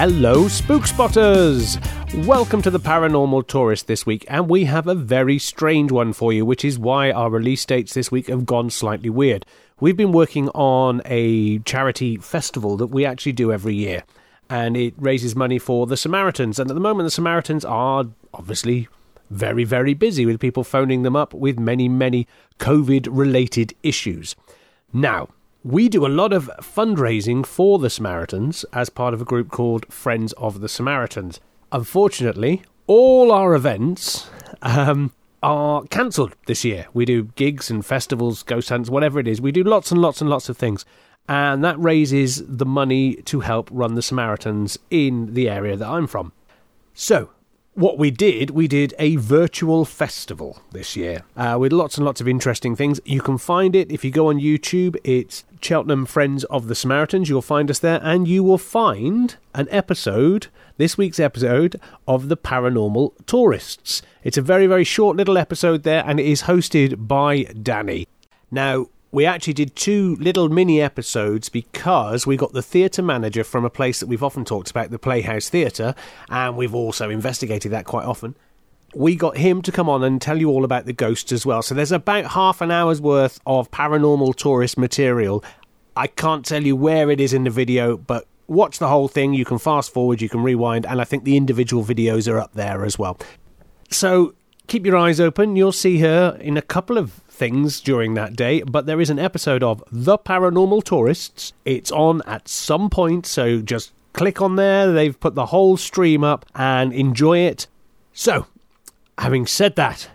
Hello, Spook Spotters! Welcome to the Paranormal Tourist this week, and we have a very strange one for you, which is why our release dates this week have gone slightly weird. We've been working on a charity festival that we actually do every year, and it raises money for the Samaritans. And at the moment, the Samaritans are obviously very, very busy with people phoning them up with many, many COVID related issues. Now, we do a lot of fundraising for the Samaritans as part of a group called Friends of the Samaritans. Unfortunately, all our events um, are cancelled this year. We do gigs and festivals, ghost hunts, whatever it is. We do lots and lots and lots of things. And that raises the money to help run the Samaritans in the area that I'm from. So, what we did, we did a virtual festival this year uh, with lots and lots of interesting things. You can find it if you go on YouTube. It's Cheltenham Friends of the Samaritans. You'll find us there, and you will find an episode, this week's episode, of the Paranormal Tourists. It's a very, very short little episode there, and it is hosted by Danni. Now, we actually did two little mini episodes because we got the theatre manager from a place that we've often talked about, the Playhouse Theatre, and we've also investigated that quite often. We got him to come on and tell you all about the ghosts as well. So there's about half an hour's worth of paranormal tourist material. I can't tell you where it is in the video, but watch the whole thing. You can fast forward, you can rewind, and I think the individual videos are up there as well. So keep your eyes open. You'll see her in a couple of things during that day, but there is an episode of The Paranormal Tourists. It's on at some point, so just click on there. They've put the whole stream up and enjoy it. So, having said that,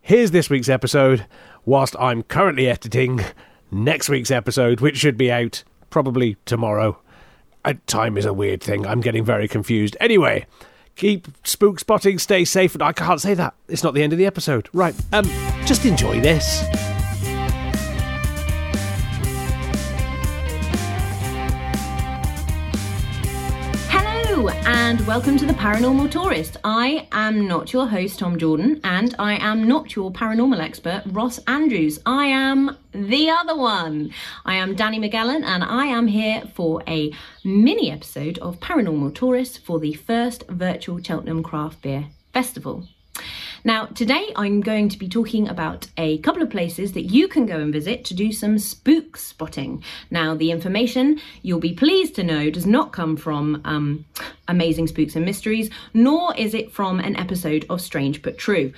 here's this week's episode, whilst I'm currently editing next week's episode, which should be out probably tomorrow. Uh, time is a weird thing. I'm getting very confused. Anyway, keep spook spotting, stay safe. and I can't say that. It's not the end of the episode. Right. Um, just enjoy this. And welcome to the Paranormal Tourist. I am not your host, Tom Jordan, and I am not your paranormal expert, Ross Andrews. I am the other one. I am Danni Magellan, and I am here for a mini episode of Paranormal Tourist for the first virtual Cheltenham Craft Beer Festival. Now, today I'm going to be talking about a couple of places that you can go and visit to do some spook spotting. Now, the information you'll be pleased to know does not come from um, Amazing Spooks and Mysteries, nor is it from an episode of Strange But True.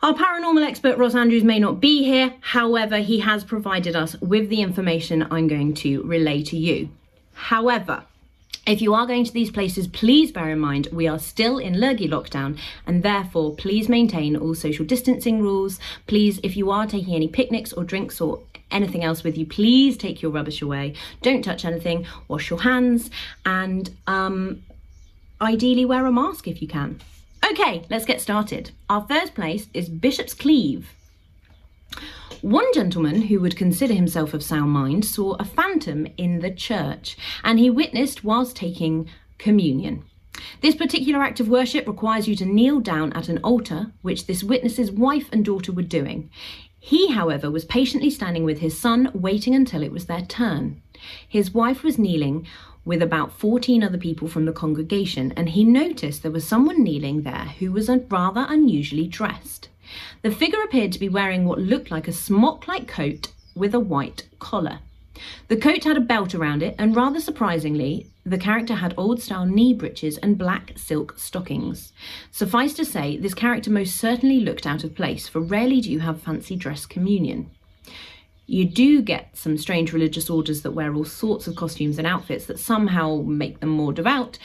Our paranormal expert Ross Andrews may not be here, however, he has provided us with the information I'm going to relay to you. However, if you are going to these places, please bear in mind we are still in Lurgy lockdown and therefore please maintain all social distancing rules. Please, if you are taking any picnics or drinks or anything else with you, please take your rubbish away. Don't touch anything, wash your hands, and um, ideally wear a mask if you can. Okay, let's get started. Our first place is Bishop's Cleeve. One gentleman who would consider himself of sound mind saw a phantom in the church and he witnessed whilst taking communion. This particular act of worship requires you to kneel down at an altar, which this witness's wife and daughter were doing. He, however, was patiently standing with his son, waiting until it was their turn. His wife was kneeling with about 14 other people from the congregation, and he noticed there was someone kneeling there who was rather unusually dressed. The figure appeared to be wearing what looked like a smock like coat with a white collar. The coat had a belt around it, and rather surprisingly, the character had old style knee breeches and black silk stockings. Suffice to say, this character most certainly looked out of place, for rarely do you have fancy dress communion. You do get some strange religious orders that wear all sorts of costumes and outfits that somehow make them more devout,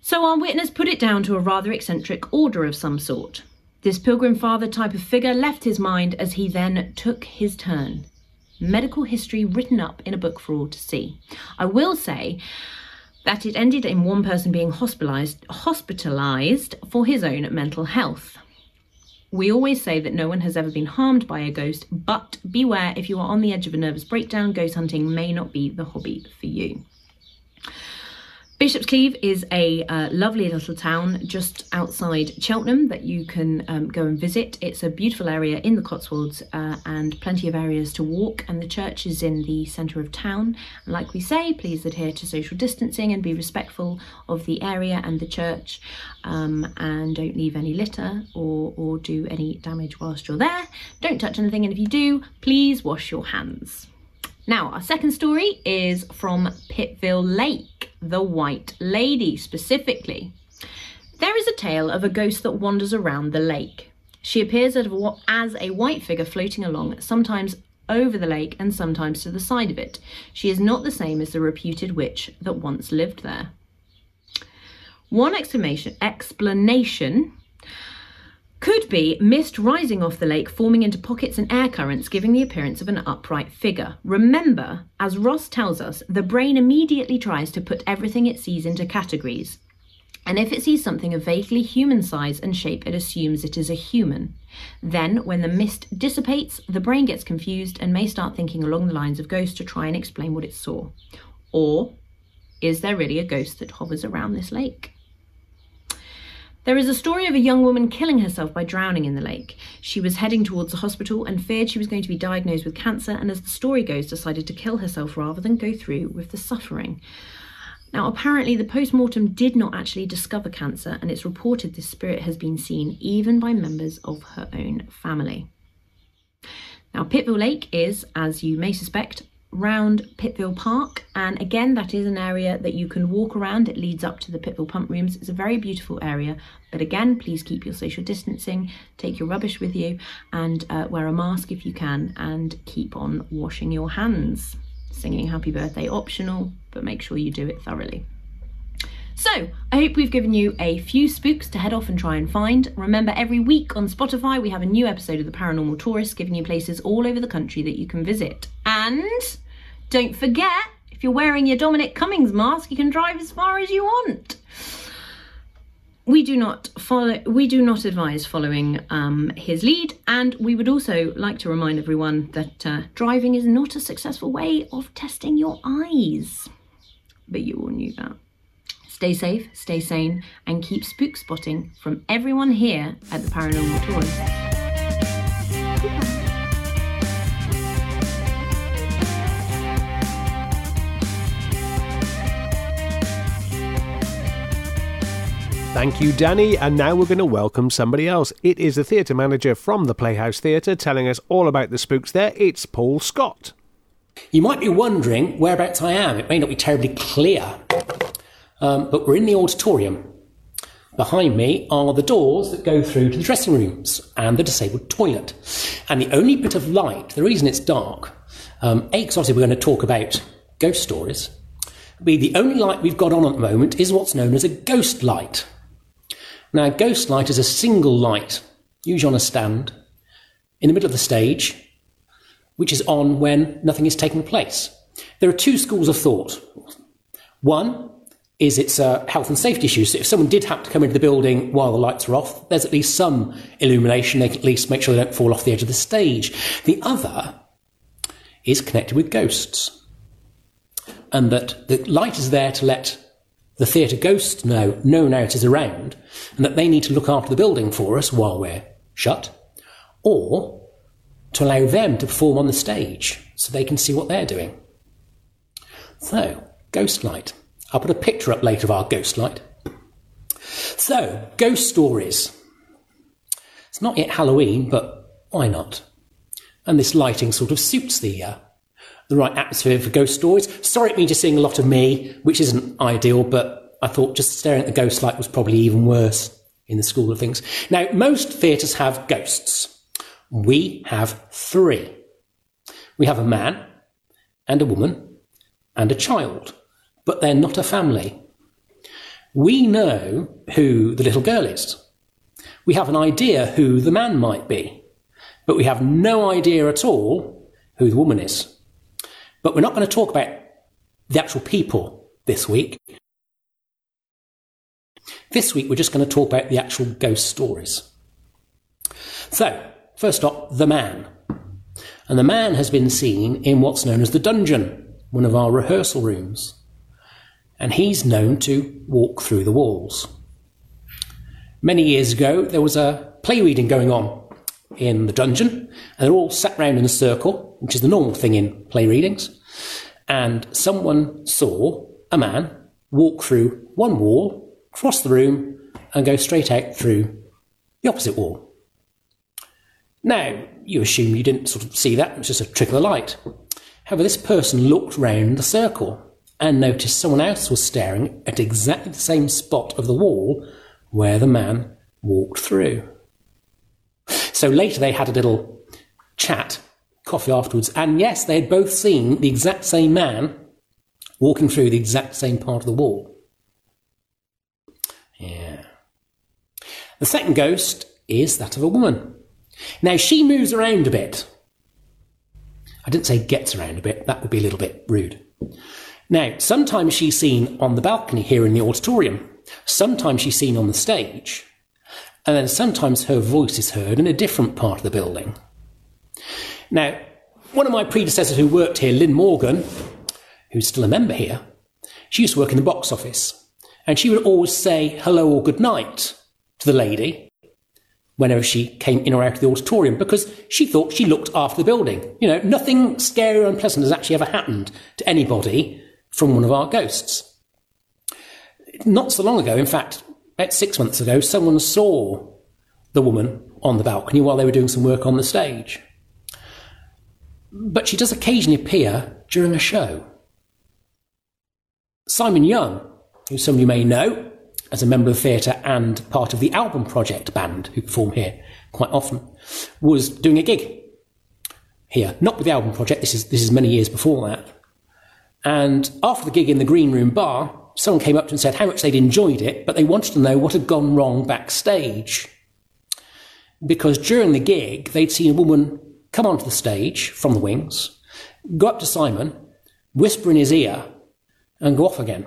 so our witness put it down to a rather eccentric order of some sort. This pilgrim father type of figure left his mind as he then took his turn. Medical history written up in a book for all to see. I will say that it ended in one person being hospitalized, hospitalized for his own mental health. We always say that no one has ever been harmed by a ghost, but beware if you are on the edge of a nervous breakdown, ghost hunting may not be the hobby for you. Bishop's Cleeve is a uh, lovely little town just outside Cheltenham that you can um, go and visit. It's a beautiful area in the Cotswolds uh, and plenty of areas to walk, and the church is in the centre of town. Like we say, please adhere to social distancing and be respectful of the area and the church, um, and don't leave any litter or, or do any damage whilst you're there. Don't touch anything, and if you do, please wash your hands. Now, our second story is from Pittville Lake, the White Lady specifically. There is a tale of a ghost that wanders around the lake. She appears as a white figure floating along, sometimes over the lake and sometimes to the side of it. She is not the same as the reputed witch that once lived there. One explanation, explanation could be mist rising off the lake, forming into pockets and air currents, giving the appearance of an upright figure. Remember, as Ross tells us, the brain immediately tries to put everything it sees into categories. And if it sees something of vaguely human size and shape, it assumes it is a human. Then, when the mist dissipates, the brain gets confused and may start thinking along the lines of ghosts to try and explain what it saw. Or, is there really a ghost that hovers around this lake? There is a story of a young woman killing herself by drowning in the lake. She was heading towards the hospital and feared she was going to be diagnosed with cancer, and as the story goes, decided to kill herself rather than go through with the suffering. Now, apparently, the post mortem did not actually discover cancer, and it's reported this spirit has been seen even by members of her own family. Now, Pittville Lake is, as you may suspect, round Pittville Park. And again, that is an area that you can walk around. It leads up to the Pittville pump rooms. It's a very beautiful area. But again, please keep your social distancing, take your rubbish with you, and uh, wear a mask if you can, and keep on washing your hands. Singing happy birthday optional, but make sure you do it thoroughly. So, I hope we've given you a few spooks to head off and try and find. Remember, every week on Spotify, we have a new episode of The Paranormal Tourist giving you places all over the country that you can visit. And don't forget, if you're wearing your Dominic Cummings mask, you can drive as far as you want. We do not follow. We do not advise following um, his lead, and we would also like to remind everyone that uh, driving is not a successful way of testing your eyes. But you all knew that. Stay safe, stay sane, and keep spook spotting from everyone here at the Paranormal Tourist. Thank you, Danni. And now we're going to welcome somebody else. It is the theatre manager from the Playhouse Theatre telling us all about the spooks there. It's Paul Scott. You might be wondering whereabouts I am. It may not be terribly clear, um, but we're in the auditorium. Behind me are the doors that go through to the dressing rooms and the disabled toilet. And the only bit of light, the reason it's dark, um, A, because obviously we're going to talk about ghost stories, B, the only light we've got on at the moment is what's known as a ghost light. Now, ghost light is a single light, usually on a stand, in the middle of the stage, which is on when nothing is taking place. There are two schools of thought. One is it's a health and safety issue. So if someone did happen to come into the building while the lights are off, there's at least some illumination. They can at least make sure they don't fall off the edge of the stage. The other is connected with ghosts. And that the light is there to let the theatre ghosts know, know now it is around and that they need to look after the building for us while we're shut, or to allow them to perform on the stage so they can see what they're doing. So, ghost light. I'll put a picture up later of our ghost light. So, ghost stories. It's not yet Halloween, but why not? And this lighting sort of suits the uh, the right atmosphere for ghost stories. Sorry it means seeing a lot of me, which isn't ideal, but I thought just staring at the ghost light was probably even worse in the school of things. Now, most theatres have ghosts. We have three. We have a man and a woman and a child, but they're not a family. We know who the little girl is. We have an idea who the man might be, but we have no idea at all who the woman is. But we're not going to talk about the actual people this week. This week, we're just going to talk about the actual ghost stories. So, first up, the man. And the man has been seen in what's known as the dungeon, one of our rehearsal rooms. and he's known to walk through the walls. Many years ago, there was a play reading going on in the dungeon, and they're all sat round in a circle, which is the normal thing in play readings. And someone saw a man walk through one wall, cross the room, and go straight out through the opposite wall. Now, you assume you didn't sort of see that, it was just a trick of the light. However, this person looked round the circle and noticed someone else was staring at exactly the same spot of the wall where the man walked through. So later they had a little chat, coffee afterwards, and yes, they had both seen the exact same man walking through the exact same part of the wall. Yeah. The second ghost is that of a woman. Now she moves around a bit. I didn't say gets around a bit, that would be a little bit rude. Now, sometimes she's seen on the balcony here in the auditorium, sometimes she's seen on the stage, and then sometimes her voice is heard in a different part of the building. Now, one of my predecessors who worked here, Lynn Morgan, who's still a member here, she used to work in the box office, and she would always say hello or good night to the lady whenever she came in or out of the auditorium because she thought she looked after the building. You know, nothing scary or unpleasant has actually ever happened to anybody from one of our ghosts. Not so long ago, in fact, about six months ago, someone saw the woman on the balcony while they were doing some work on the stage. But she does occasionally appear during a show. Simon Young, who some of you may know, as a member of the theatre and part of the Album Project band, who perform here quite often, was doing a gig here. Not with the Album Project, this is, this is many years before that. And after the gig in the Green Room Bar, someone came up to him and said how much they'd enjoyed it, but they wanted to know what had gone wrong backstage. Because during the gig, they'd seen a woman come onto the stage from the wings, go up to Simon, whisper in his ear, and go off again.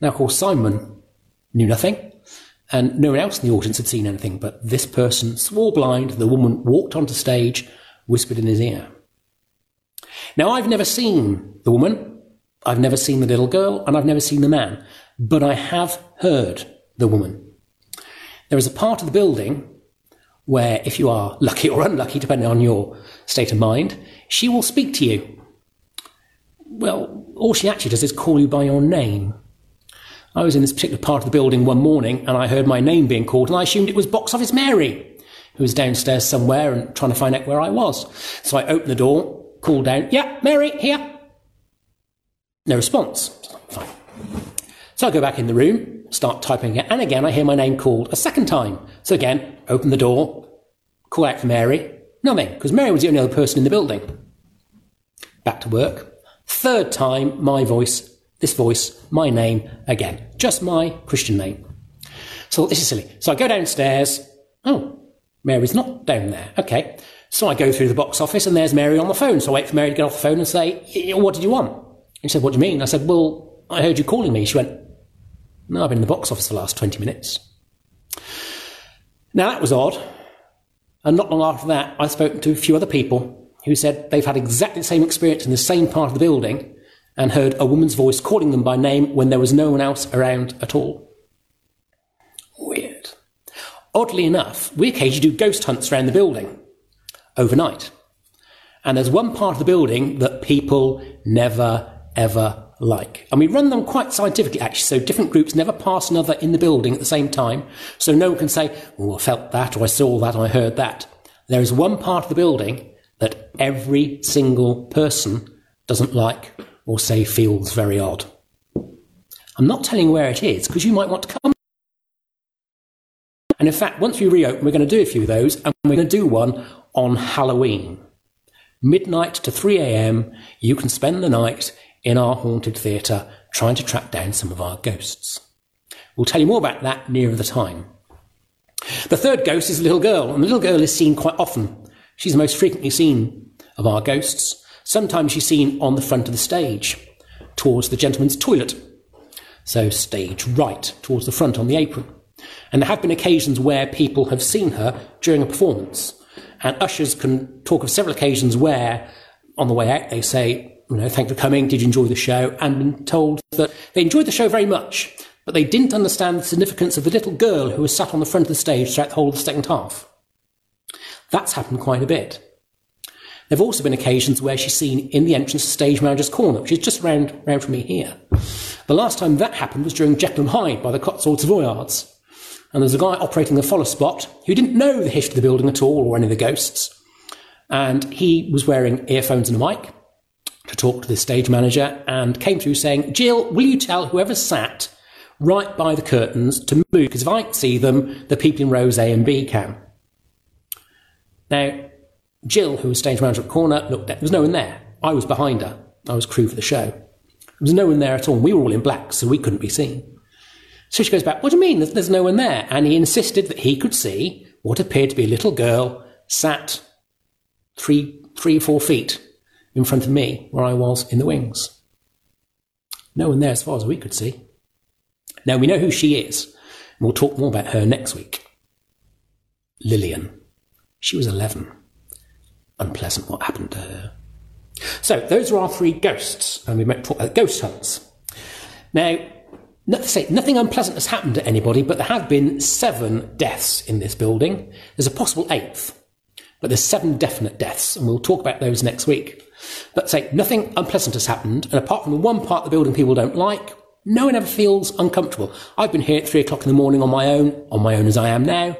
Now, of course, Simon knew nothing, and no one else in the audience had seen anything, but this person swore blind, the woman walked onto stage, whispered in his ear. Now, I've never seen the woman, I've never seen the little girl, and I've never seen the man, but I have heard the woman. There is a part of the building where, if you are lucky or unlucky, depending on your state of mind, she will speak to you. Well, all she actually does is call you by your name. I was in this particular part of the building one morning and I heard my name being called and I assumed it was Box Office Mary, who was downstairs somewhere and trying to find out where I was. So I opened the door, called down, yeah, Mary, here. No response. Fine. So I go back in the room, start typing it, and again I hear my name called a second time. So again, open the door, call out for Mary. Nothing, because Mary was the only other person in the building. Back to work. Third time, my voice this voice, my name again, just my Christian name. So this is silly. So I go downstairs. Oh, Mary's not down there. Okay. So I go through the box office and there's Mary on the phone. So I wait for Mary to get off the phone and say, What did you want? And she said, What do you mean? I said, Well, I heard you calling me. She went, No, I've been in the box office the last 20 minutes. Now that was odd. And not long after that, I spoke to a few other people who said they've had exactly the same experience in the same part of the building and heard a woman's voice calling them by name when there was no one else around at all. Weird. Oddly enough, we occasionally do ghost hunts around the building overnight. And there's one part of the building that people never, ever like. And we run them quite scientifically, actually, so different groups never pass another in the building at the same time. So no one can say, oh, I felt that, or I saw that, or I heard that. There is one part of the building that every single person doesn't like or say feels very odd. I'm not telling where it is because you might want to come. And in fact, once we reopen, we're going to do a few of those, and we're going to do one on Halloween. Midnight to 3 a.m., you can spend the night in our haunted theatre trying to track down some of our ghosts. We'll tell you more about that nearer the time. The third ghost is a little girl, and the little girl is seen quite often. She's the most frequently seen of our ghosts. Sometimes she's seen on the front of the stage, towards the gentleman's toilet. So, stage right, towards the front on the apron. And there have been occasions where people have seen her during a performance. And ushers can talk of several occasions where, on the way out, they say, you know, thank for coming. Did you enjoy the show? And been told that they enjoyed the show very much, but they didn't understand the significance of the little girl who was sat on the front of the stage throughout the whole of the second half. That's happened quite a bit. There have also been occasions where she's seen in the entrance to stage manager's corner, which is just round, round from me here. The last time that happened was during Jekyll and Hyde by the Cotswold Savoyards. And there's a guy operating the follow spot who didn't know the history of the building at all or any of the ghosts. And he was wearing earphones and a mic to talk to the stage manager and came through saying, Jill, will you tell whoever sat right by the curtains to move? Because if I can see them, the people in rows A and B can. Now, Jill, who was stage manager at the corner, looked there was no one there. I was behind her. I was crew for the show. There was no one there at all. We were all in black, so we couldn't be seen. So she goes back, What do you mean? There's, there's no one there. And he insisted that he could see what appeared to be a little girl sat three, three four feet in front of me where I was in the wings. No one there as far as we could see. Now we know who she is. And we'll talk more about her next week. Lillian. She was 11. Unpleasant what happened to her. So those are our three ghosts, and we might talk about ghost hunts. Now, say, nothing unpleasant has happened to anybody, but there have been seven deaths in this building. There's a possible eighth, but there's seven definite deaths, and we'll talk about those next week. But say, nothing unpleasant has happened, and apart from the one part of the building people don't like, no one ever feels uncomfortable. I've been here at three o'clock in the morning on my own, on my own as I am now.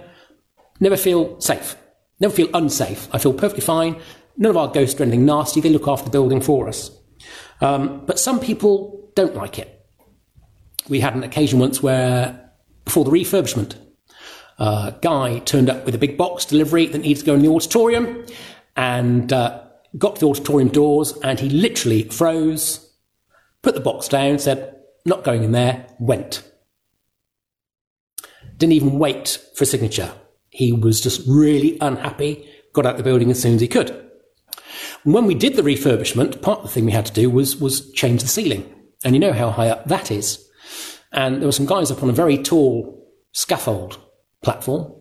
Never feel safe. Never feel unsafe. I feel perfectly fine. None of our ghosts do anything nasty. They look after the building for us. Um, but some people don't like it we had an occasion once where, before the refurbishment, a guy turned up with a big box delivery that needed to go in the auditorium and uh, got to the auditorium doors and he literally froze, put the box down, said, not going in there, went. Didn't even wait for a signature. He was just really unhappy, got out the building as soon as he could. And when we did the refurbishment, part of the thing we had to do was, was change the ceiling. And you know how high up that is. And there were some guys up on a very tall scaffold platform.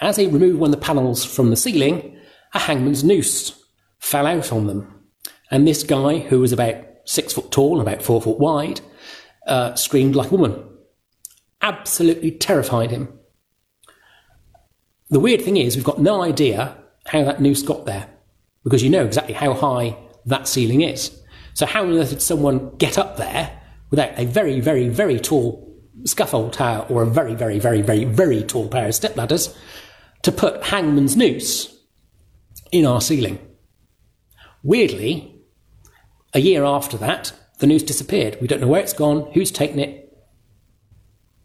As they removed one of the panels from the ceiling, a hangman's noose fell out on them. And this guy, who was about six foot tall and about four foot wide, uh, screamed like a woman. Absolutely terrified him. The weird thing is, we've got no idea how that noose got there because you know exactly how high that ceiling is. So, how on earth did someone get up there without a very, very, very tall scaffold tower or a very, very, very, very, very tall pair of step ladders to put hangman's noose in our ceiling. Weirdly, a year after that, the news disappeared. We don't know where it's gone, who's taken it,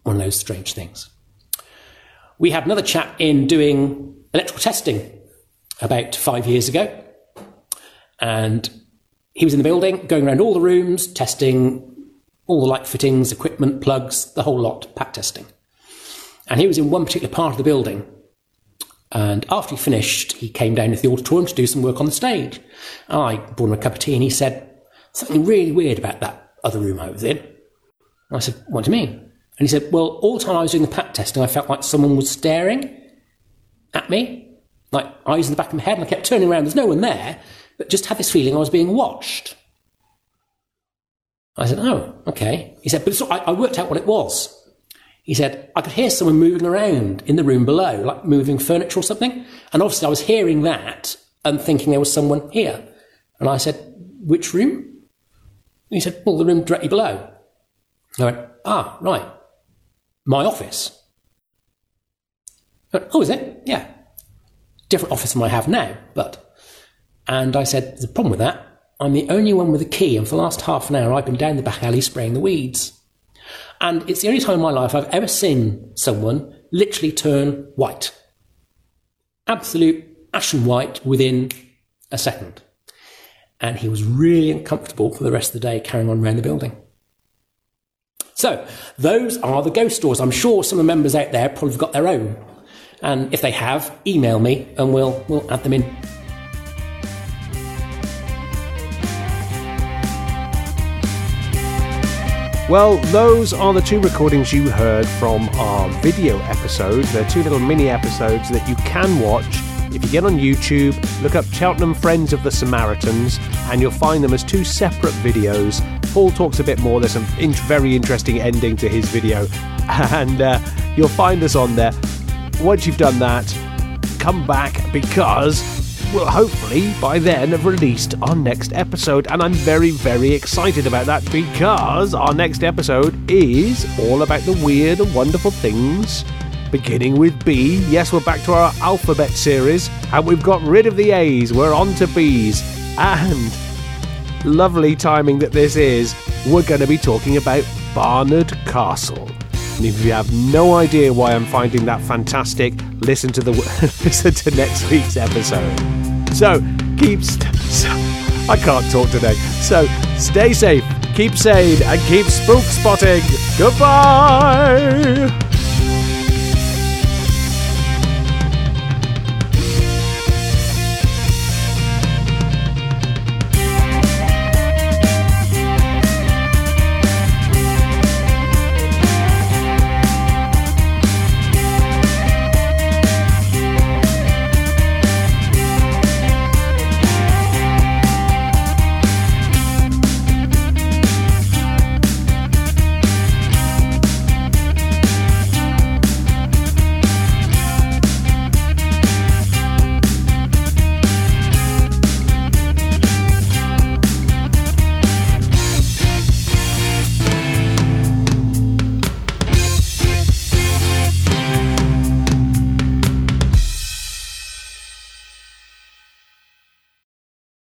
one of those strange things. We had another chap in doing electrical testing about five years ago, and he was in the building, going around all the rooms, testing all the light fittings, equipment, plugs, the whole lot, PAT testing. And he was in one particular part of the building. And after he finished, he came down to the auditorium to do some work on the stage. And I brought him a cup of tea and he said, Something really weird about that other room I was in. And I said, What do you mean? And he said, Well, all the time I was doing the PAT testing, I felt like someone was staring at me, like eyes in the back of my head, and I kept turning around. There's no one there, but just had this feeling I was being watched. I said, Oh, okay. He said, But I, I worked out what it was. He said, I could hear someone moving around in the room below, like moving furniture or something. And obviously I was hearing that and thinking there was someone here. And I said, Which room? And he said, Well, the room directly below. I went, Ah, right. My office. Went, oh, is it? Yeah. Different office than I have now, but. And I said, There's a problem with that. I'm the only one with a key, and for the last half an hour, I've been down the back alley spraying the weeds. And it's the only time in my life I've ever seen someone literally turn white. Absolute ashen white within a second. And he was really uncomfortable for the rest of the day carrying on around the building. So, those are the ghost stories. I'm sure some of the members out there probably have got their own. And if they have, email me and we'll, we'll add them in. Well, those are the two recordings you heard from our video episodes. They're two little mini episodes that you can watch if you get on YouTube, look up Cheltenham Friends of the Samaritans, and you'll find them as two separate videos. Paul talks a bit more. There's some in- very interesting ending to his video, and uh, you'll find us on there. Once you've done that, come back because we'll hopefully by then have released our next episode. And I'm very, very excited about that because our next episode is all about the weird and wonderful things. Beginning with B, yes, we're back to our alphabet series, and we've got rid of the A's, we're on to B's. And lovely timing that this is, we're going to be talking about Barnard Castle. And if you have no idea why I'm finding that fantastic, listen to the listen to next week's episode. So keep. St- I can't talk today. So stay safe, keep sane, and keep spook spotting. Goodbye.